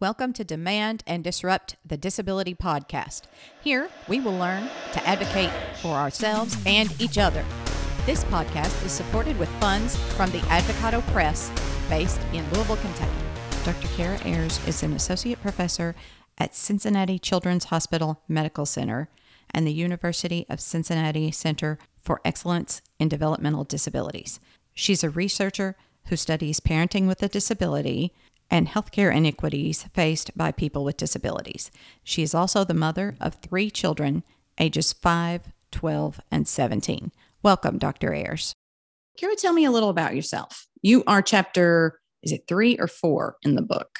Welcome to Demand and Disrupt the Disability Podcast. Here, we will learn to advocate for ourselves and each other. This podcast is supported with funds from the Advocado Press based in Louisville, Kentucky. Dr. Kara Ayers is an associate professor at Cincinnati Children's Hospital Medical Center and the University of Cincinnati Center for Excellence in Developmental Disabilities. She's a researcher who studies parenting with a disability and healthcare inequities faced by people with disabilities. She is also the mother of three children, ages 5, 12, and 17. Welcome, Dr. Ayers. Kara, tell me a little about yourself. You are chapter, is it three or four in the book?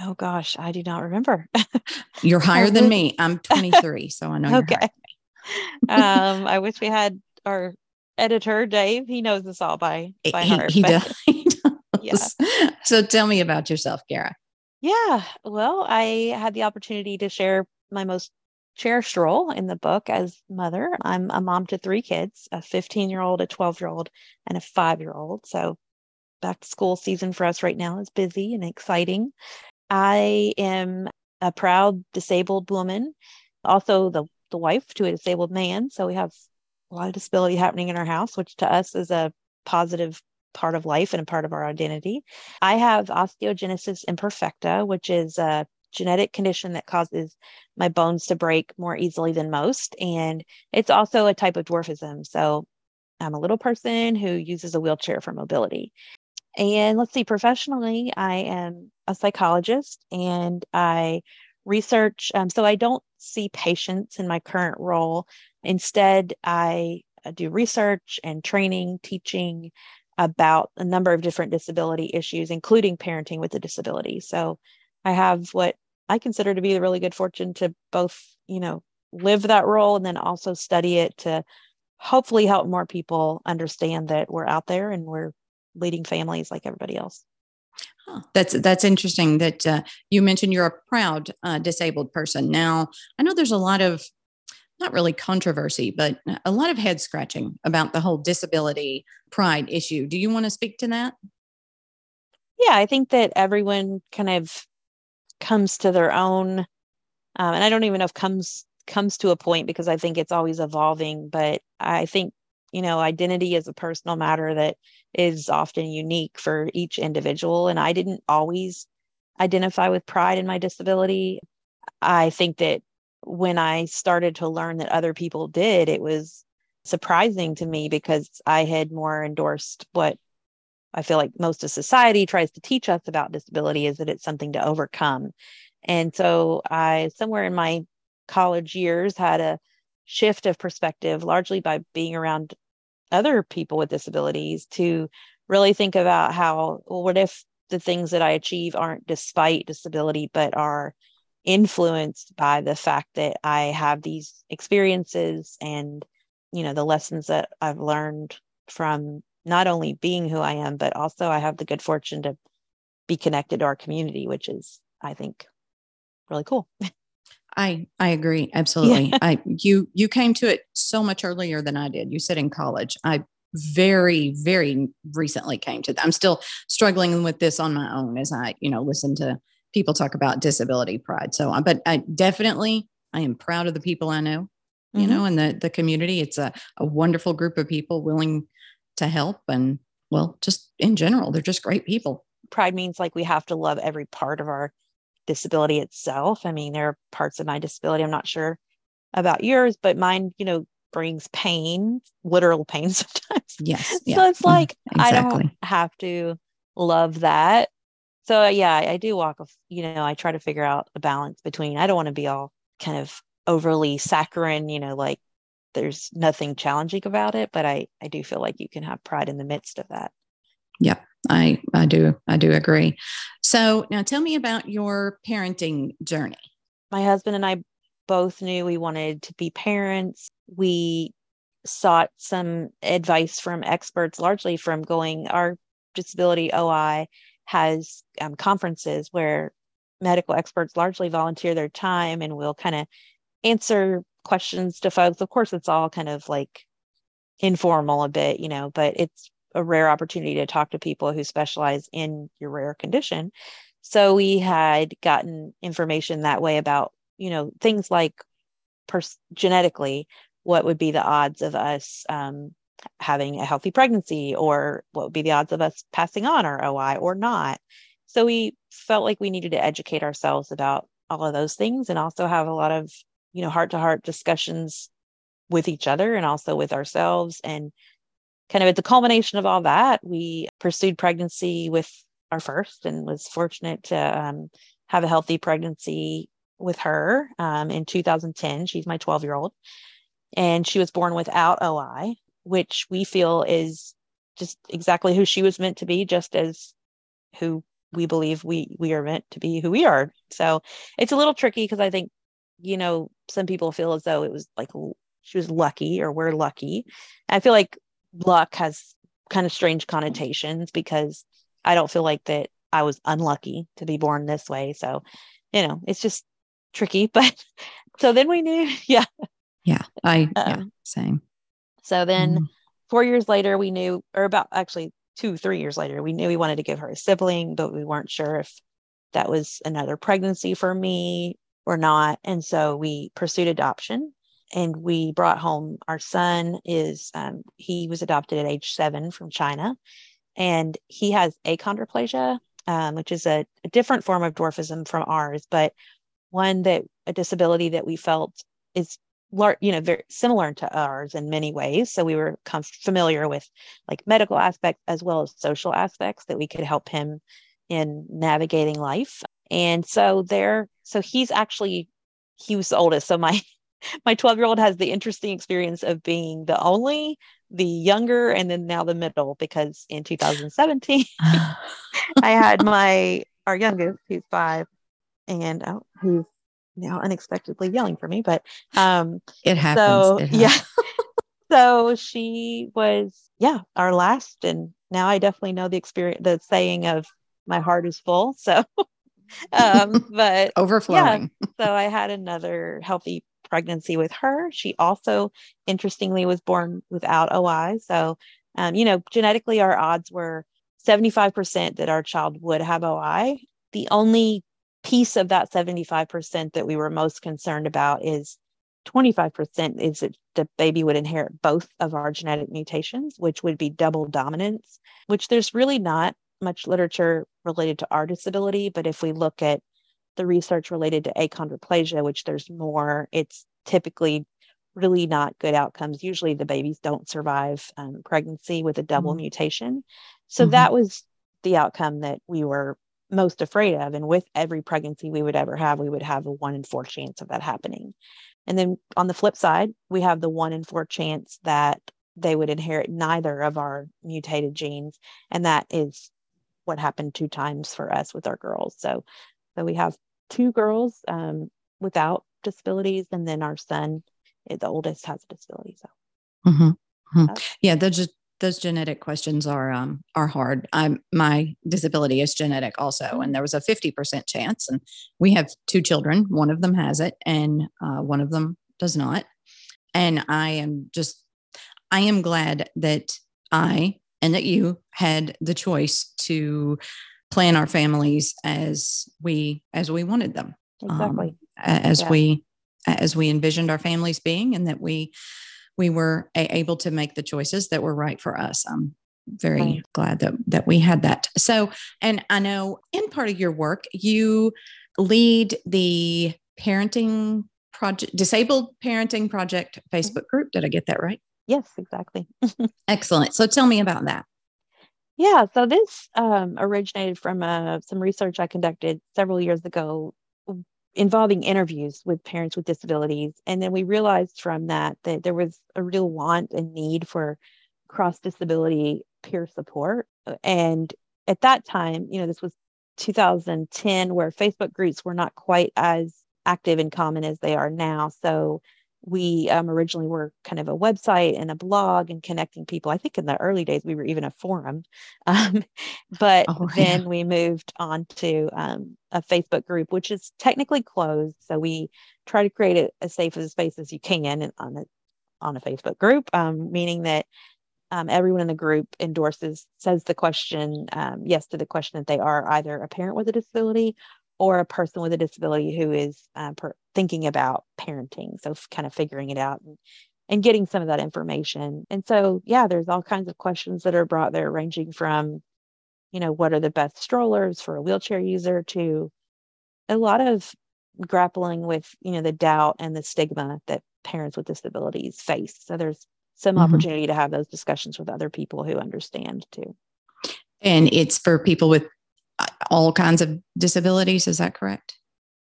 Oh gosh, I do not remember. You're higher than me. I'm 23, so I know. okay. um, I wish we had our editor Dave. He knows this all by by he, heart. He, does. he does. Yeah. So tell me about yourself, Kara. Yeah. Well, I had the opportunity to share my most cherished role in the book as mother. I'm a mom to three kids, a 15 year old, a 12 year old, and a five year old. So back to school season for us right now is busy and exciting. I am a proud disabled woman, also the, the wife to a disabled man. So we have a lot of disability happening in our house, which to us is a positive part of life and a part of our identity. I have osteogenesis imperfecta, which is a genetic condition that causes my bones to break more easily than most. And it's also a type of dwarfism. So I'm a little person who uses a wheelchair for mobility. And let's see, professionally, I am a psychologist and I research. Um, so I don't see patients in my current role. Instead, I do research and training, teaching, about a number of different disability issues, including parenting with a disability. So I have what I consider to be the really good fortune to both, you know, live that role and then also study it to hopefully help more people understand that we're out there and we're leading families like everybody else. Huh. That's that's interesting that uh, you mentioned you're a proud uh, disabled person. Now I know there's a lot of not really controversy, but a lot of head scratching about the whole disability pride issue. Do you want to speak to that? Yeah, I think that everyone kind of comes to their own, um, and I don't even know if comes comes to a point because I think it's always evolving. But I think you know identity is a personal matter that is often unique for each individual, and I didn't always identify with pride in my disability. I think that when I started to learn that other people did, it was surprising to me because I had more endorsed what I feel like most of society tries to teach us about disability is that it's something to overcome. And so I, somewhere in my college years, had a shift of perspective, largely by being around other people with disabilities, to really think about how, well, what if the things that I achieve aren't despite disability, but are influenced by the fact that I have these experiences and, you know, the lessons that I've learned from not only being who I am, but also I have the good fortune to be connected to our community, which is, I think, really cool. I I agree absolutely. Yeah. I you you came to it so much earlier than I did. You said in college. I very very recently came to that. I'm still struggling with this on my own as I you know listen to people talk about disability pride. So, uh, but I definitely, I am proud of the people I know, you mm-hmm. know, and the, the community. It's a, a wonderful group of people willing to help. And well, just in general, they're just great people. Pride means like we have to love every part of our disability itself. I mean, there are parts of my disability, I'm not sure about yours, but mine, you know, brings pain, literal pain sometimes. Yes. Yeah. So it's like, exactly. I don't have to love that so yeah i do walk you know i try to figure out a balance between i don't want to be all kind of overly saccharine you know like there's nothing challenging about it but i i do feel like you can have pride in the midst of that. Yeah i i do i do agree. So now tell me about your parenting journey. My husband and i both knew we wanted to be parents. We sought some advice from experts largely from going our disability OI has um, conferences where medical experts largely volunteer their time and will kind of answer questions to folks. Of course, it's all kind of like informal a bit, you know, but it's a rare opportunity to talk to people who specialize in your rare condition. so we had gotten information that way about, you know, things like pers- genetically, what would be the odds of us um, having a healthy pregnancy, or what would be the odds of us passing on our OI or not. So we felt like we needed to educate ourselves about all of those things and also have a lot of, you know, heart to heart discussions with each other and also with ourselves. And kind of at the culmination of all that, we pursued pregnancy with our first and was fortunate to um, have a healthy pregnancy with her um, in 2010. She's my 12 year old. And she was born without OI, which we feel is just exactly who she was meant to be, just as who we believe we we are meant to be who we are. So it's a little tricky because I think, you know, some people feel as though it was like she was lucky or we're lucky. I feel like luck has kind of strange connotations because I don't feel like that I was unlucky to be born this way. So, you know, it's just tricky. But so then we knew, yeah. Yeah. I, um, yeah, same. So then mm-hmm. four years later, we knew, or about actually two, three years later, we knew we wanted to give her a sibling, but we weren't sure if that was another pregnancy for me or not. And so we pursued adoption and we brought home our son is um, he was adopted at age seven from china and he has achondroplasia um, which is a, a, different form of dwarfism from ours but one that a disability that we felt is you know very similar to ours in many ways. So we were com- familiar with like medical aspects as well as social aspects that we could help him in navigating life. And so there so he's actually he was the oldest. So my my 12 year old has the interesting experience of being the only the younger and then now the middle because in 2017 i had my our youngest who's five and oh, who's now unexpectedly yelling for me but um it happens so it happens. yeah so she was yeah our last and now i definitely know the experience the saying of my heart is full so um but overflowing yeah, so i had another healthy pregnancy with her. She also, interestingly, was born without OI. So, um, you know, genetically, our odds were 75% that our child would have OI. The only piece of that 75% that we were most concerned about is 25% is that the baby would inherit both of our genetic mutations, which would be double dominance, which there's really not much literature related to our disability. But if we look at the research related to achondroplasia, which there's more, it's typically really not good outcomes. Usually the babies don't survive um, pregnancy with a double mm-hmm. mutation. So mm-hmm. that was the outcome that we were most afraid of. And with every pregnancy we would ever have, we would have a one in four chance of that happening. And then on the flip side, we have the one in four chance that they would inherit neither of our mutated genes. And that is what happened two times for us with our girls. So, so we have two girls um, without disabilities, and then our son, the oldest, has a disability. So, mm-hmm. Mm-hmm. yeah, those those genetic questions are um, are hard. I'm my disability is genetic also, and mm-hmm. there was a fifty percent chance, and we have two children. One of them has it, and uh, one of them does not. And I am just, I am glad that I and that you had the choice to plan our families as we as we wanted them exactly um, as yeah. we as we envisioned our families being and that we we were able to make the choices that were right for us. I'm very right. glad that that we had that. So and i know in part of your work you lead the parenting project disabled parenting project facebook group. Did i get that right? Yes exactly. Excellent. So tell me about that. Yeah, so this um, originated from uh, some research I conducted several years ago involving interviews with parents with disabilities. And then we realized from that that there was a real want and need for cross disability peer support. And at that time, you know, this was 2010, where Facebook groups were not quite as active and common as they are now. So we um, originally were kind of a website and a blog and connecting people. I think in the early days we were even a forum, um, but oh, then we moved on to um, a Facebook group, which is technically closed. So we try to create it as safe as a space as you can on a on a Facebook group, um, meaning that um, everyone in the group endorses, says the question, um, yes to the question that they are either a parent with a disability or a person with a disability who is uh, per- thinking about parenting. So, kind of figuring it out and, and getting some of that information. And so, yeah, there's all kinds of questions that are brought there, ranging from, you know, what are the best strollers for a wheelchair user to a lot of grappling with, you know, the doubt and the stigma that parents with disabilities face. So there's some mm-hmm. opportunity to have those discussions with other people who understand too. And it's for people with all kinds of disabilities. Is that correct?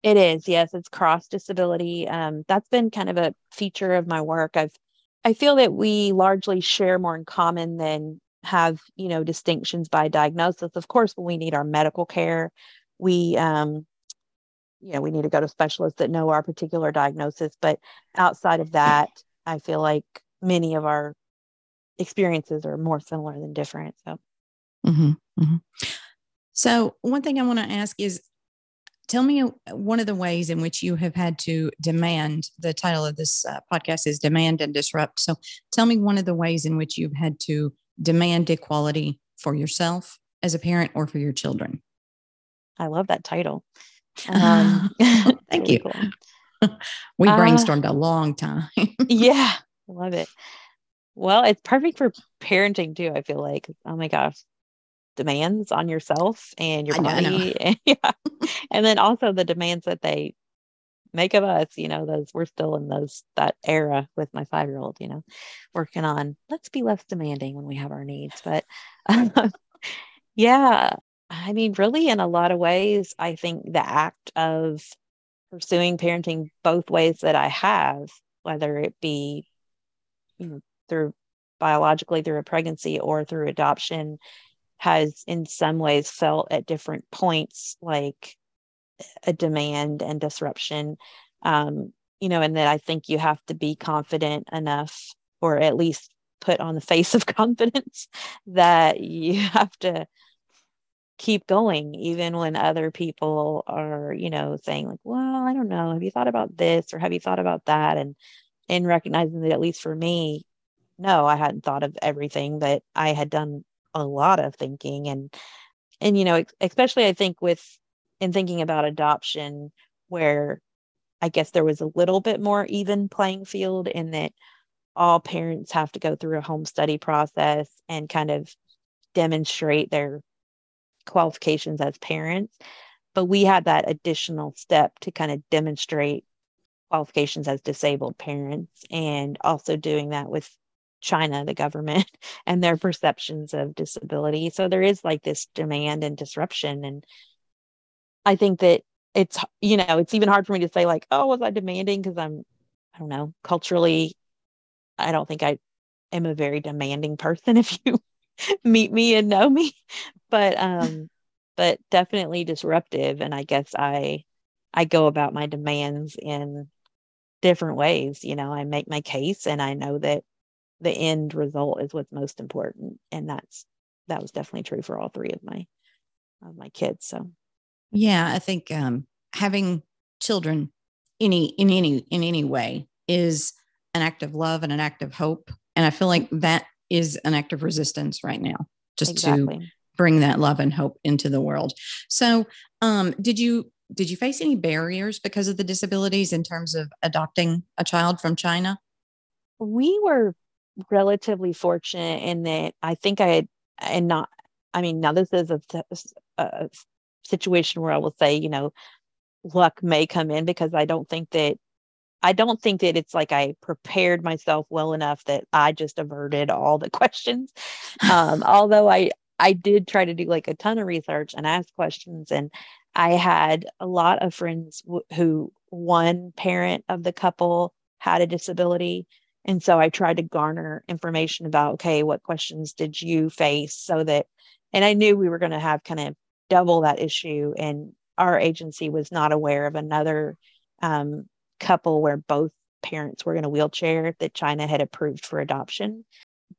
It is. Yes, it's cross disability. Um, that's been kind of a feature of my work. I've I feel that we largely share more in common than have you know distinctions by diagnosis. Of course, when we need our medical care, we um, you know we need to go to specialists that know our particular diagnosis. But outside of that, I feel like many of our experiences are more similar than different. So. Mm-hmm, mm-hmm. So, one thing I want to ask is tell me one of the ways in which you have had to demand the title of this uh, podcast is Demand and Disrupt. So, tell me one of the ways in which you've had to demand equality for yourself as a parent or for your children. I love that title. Um, thank you. Cool. we uh, brainstormed uh, a long time. yeah, love it. Well, it's perfect for parenting too. I feel like, oh my gosh, demands on yourself and your body. Know, know. And, yeah. and then also the demands that they make of us, you know, those we're still in those that era with my five year old, you know, working on let's be less demanding when we have our needs. But yeah, I mean, really, in a lot of ways, I think the act of pursuing parenting both ways that I have, whether it be you know, through biologically through a pregnancy or through adoption, has in some ways felt at different points like a demand and disruption. Um, you know, and that I think you have to be confident enough, or at least put on the face of confidence, that you have to keep going even when other people are you know saying like well i don't know have you thought about this or have you thought about that and and recognizing that at least for me no i hadn't thought of everything but i had done a lot of thinking and and you know especially i think with in thinking about adoption where i guess there was a little bit more even playing field in that all parents have to go through a home study process and kind of demonstrate their qualifications as parents. But we had that additional step to kind of demonstrate qualifications as disabled parents and also doing that with China, the government, and their perceptions of disability. So there is like this demand and disruption. And I think that it's, you know, it's even hard for me to say, like, oh, was I demanding? Because I'm, I don't know, culturally, I don't think I am a very demanding person if you meet me and know me. But, um, but definitely disruptive. And I guess I, I go about my demands in different ways. You know, I make my case and I know that the end result is what's most important and that's that was definitely true for all three of my of my kids so. Yeah i think um having children any in any in any way is an act of love and an act of hope and i feel like that is an act of resistance right now just exactly. to bring that love and hope into the world. So um did you did you face any barriers because of the disabilities in terms of adopting a child from china? We were relatively fortunate in that I think I had, and not, I mean, now this is a, a situation where I will say, you know, luck may come in because I don't think that I don't think that it's like I prepared myself well enough that I just averted all the questions. Um, although I I did try to do like a ton of research and ask questions, and I had a lot of friends w- who one parent of the couple had a disability, and so I tried to garner information about, okay, what questions did you face so that, and I knew we were going to have kind of double that issue. And our agency was not aware of another um, couple where both parents were in a wheelchair that China had approved for adoption.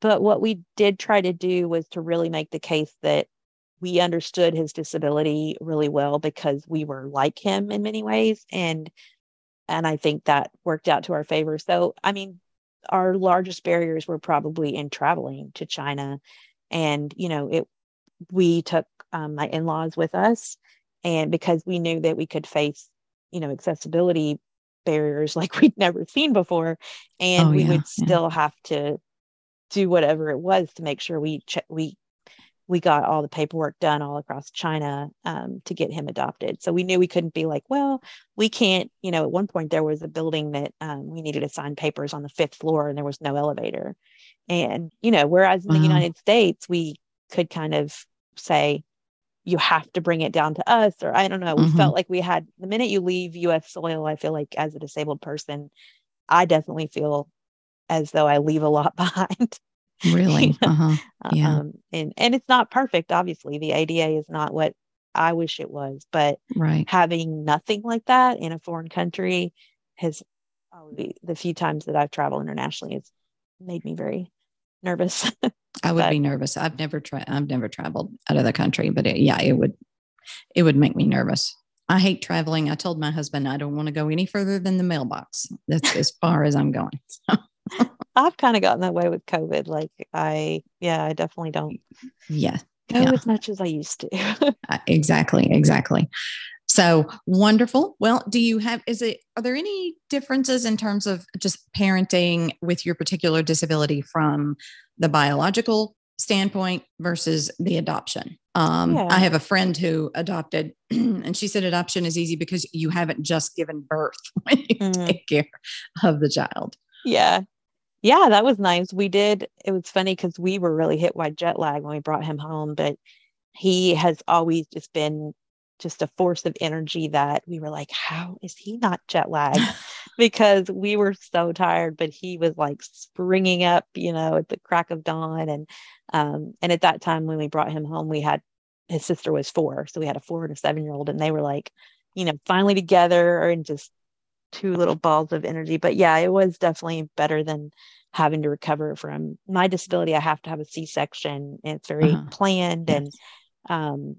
But what we did try to do was to really make the case that we understood his disability really well because we were like him in many ways and and I think that worked out to our favor. So I mean our largest barriers were probably in traveling to China. And, you know, it, we took um, my in laws with us. And because we knew that we could face, you know, accessibility barriers like we'd never seen before. And oh, we yeah, would still yeah. have to do whatever it was to make sure we, ch- we we got all the paperwork done all across China um, to get him adopted. So we knew we couldn't be like, well, we can't. You know, at one point there was a building that um, we needed to sign papers on the fifth floor, and there was no elevator. And you know, whereas in the United States we could kind of say, you have to bring it down to us, or I don't know. We mm-hmm. felt like we had the minute you leave U.S. soil. I feel like as a disabled person, I definitely feel as though I leave a lot behind. Really? uh-huh. Yeah. Um, and and it's not perfect. Obviously, the ADA is not what I wish it was, but right. having nothing like that in a foreign country has probably the few times that I've traveled internationally has made me very nervous. I would but, be nervous. I've never tried. I've never traveled out of the country, but it, yeah, it would. It would make me nervous. I hate traveling. I told my husband I don't want to go any further than the mailbox. That's as far as I'm going. I've kind of gotten that way with COVID. Like I, yeah, I definitely don't. Yeah. Go yeah. as much as I used to. Uh, exactly. Exactly. So wonderful. Well, do you have, is it, are there any differences in terms of just parenting with your particular disability from the biological standpoint versus the adoption? Um, yeah. I have a friend who adopted, and she said adoption is easy because you haven't just given birth when you mm. take care of the child. Yeah. Yeah, that was nice. We did. It was funny because we were really hit by jet lag when we brought him home, but he has always just been just a force of energy that we were like, how is he not jet lagged? because we were so tired, but he was like springing up, you know, at the crack of dawn. And um, and at that time when we brought him home, we had his sister was four, so we had a four and a seven year old, and they were like, you know, finally together and just two little balls of energy. But yeah, it was definitely better than having to recover from my disability. I have to have a C section. It's very uh-huh. planned and um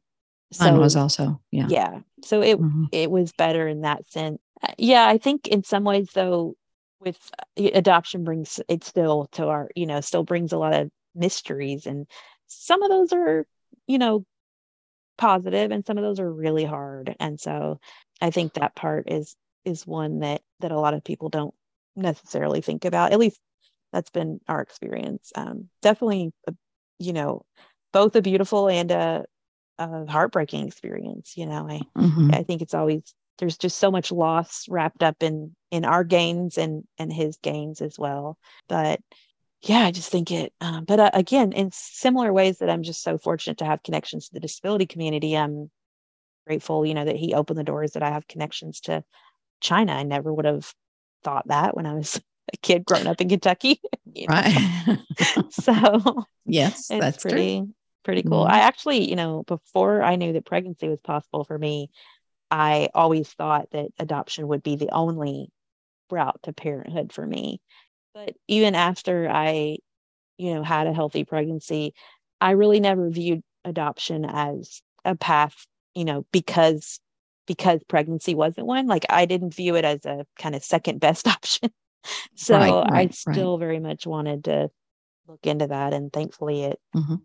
so Mine was also yeah yeah so it mm-hmm. it was better in that sense uh, yeah i think in some ways though with uh, adoption brings it still to our you know still brings a lot of mysteries and some of those are you know positive and some of those are really hard and so i think that part is is one that that a lot of people don't necessarily think about. At least that's been our experience. Um, definitely, a, you know, both a beautiful and a, a heartbreaking experience. You know, I mm-hmm. I think it's always there's just so much loss wrapped up in in our gains and and his gains as well. But yeah, I just think it. Um, but uh, again, in similar ways that I'm just so fortunate to have connections to the disability community. I'm grateful, you know, that he opened the doors that I have connections to China. I never would have thought that when I was a kid growing up in Kentucky. Right. so yes, that's pretty true. pretty cool. Mm-hmm. I actually, you know, before I knew that pregnancy was possible for me, I always thought that adoption would be the only route to parenthood for me. But even after I, you know, had a healthy pregnancy, I really never viewed adoption as a path, you know, because because pregnancy wasn't one like i didn't view it as a kind of second best option so right, right, i still right. very much wanted to look into that and thankfully it mm-hmm.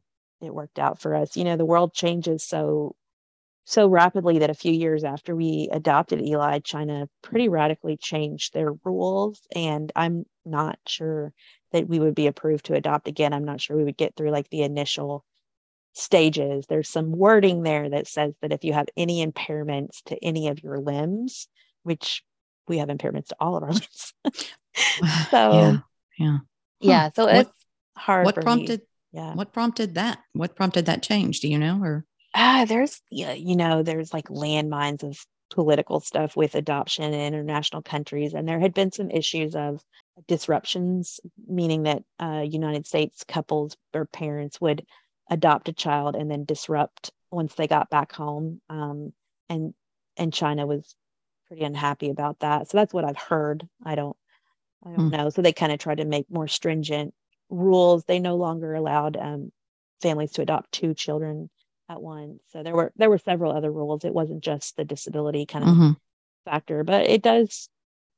it worked out for us you know the world changes so so rapidly that a few years after we adopted eli china pretty radically changed their rules and i'm not sure that we would be approved to adopt again i'm not sure we would get through like the initial stages. There's some wording there that says that if you have any impairments to any of your limbs, which we have impairments to all of our limbs. so yeah, yeah, yeah. So what, it's hard. What prompted? Me. Yeah. What prompted that? What prompted that change? Do you know? Or ah, there's yeah, you know, there's like landmines of political stuff with adoption in international countries, and there had been some issues of disruptions, meaning that uh, United States couples or parents would adopt a child and then disrupt once they got back home. Um, and and China was pretty unhappy about that. So that's what I've heard. I don't I don't mm. know. So they kind of tried to make more stringent rules. They no longer allowed um, families to adopt two children at once. So there were there were several other rules. It wasn't just the disability kind of mm-hmm. factor, but it does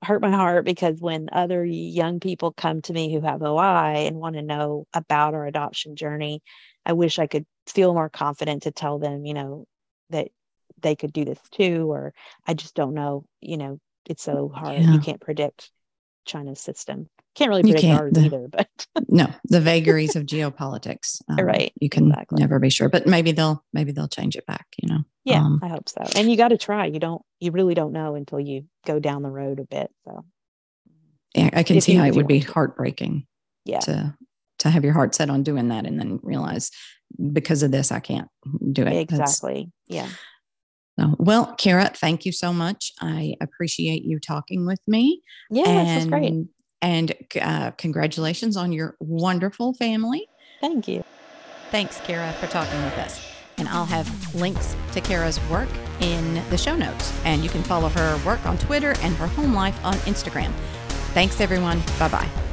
hurt my heart because when other young people come to me who have OI and want to know about our adoption journey, I wish I could feel more confident to tell them, you know, that they could do this too, or I just don't know, you know, it's so hard. Yeah. You can't predict China's system. Can't really predict ours the, either, but no, the vagaries of geopolitics. Um, right. You can exactly. never be sure, but maybe they'll maybe they'll change it back. You know. Yeah, um, I hope so. And you got to try. You don't. You really don't know until you go down the road a bit. So. Yeah, I can if see you, how it would be heartbreaking. Yeah. To to have your heart set on doing that and then realize because of this I can't do it. Exactly. That's, yeah. So, well, Kara, thank you so much. I appreciate you talking with me. Yeah, this was great. And uh, congratulations on your wonderful family. Thank you. Thanks, Kara, for talking with us. And I'll have links to Kara's work in the show notes. And you can follow her work on Twitter and her home life on Instagram. Thanks, everyone. Bye bye.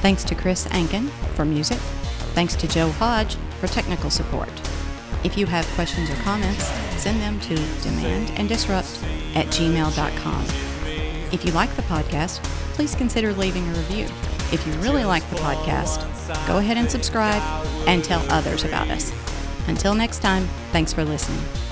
Thanks to Chris Ankin for music. Thanks to Joe Hodge for technical support. If you have questions or comments, send them to demandanddisrupt at gmail.com. If you like the podcast, please consider leaving a review. If you really like the podcast, go ahead and subscribe and tell others about us. Until next time, thanks for listening.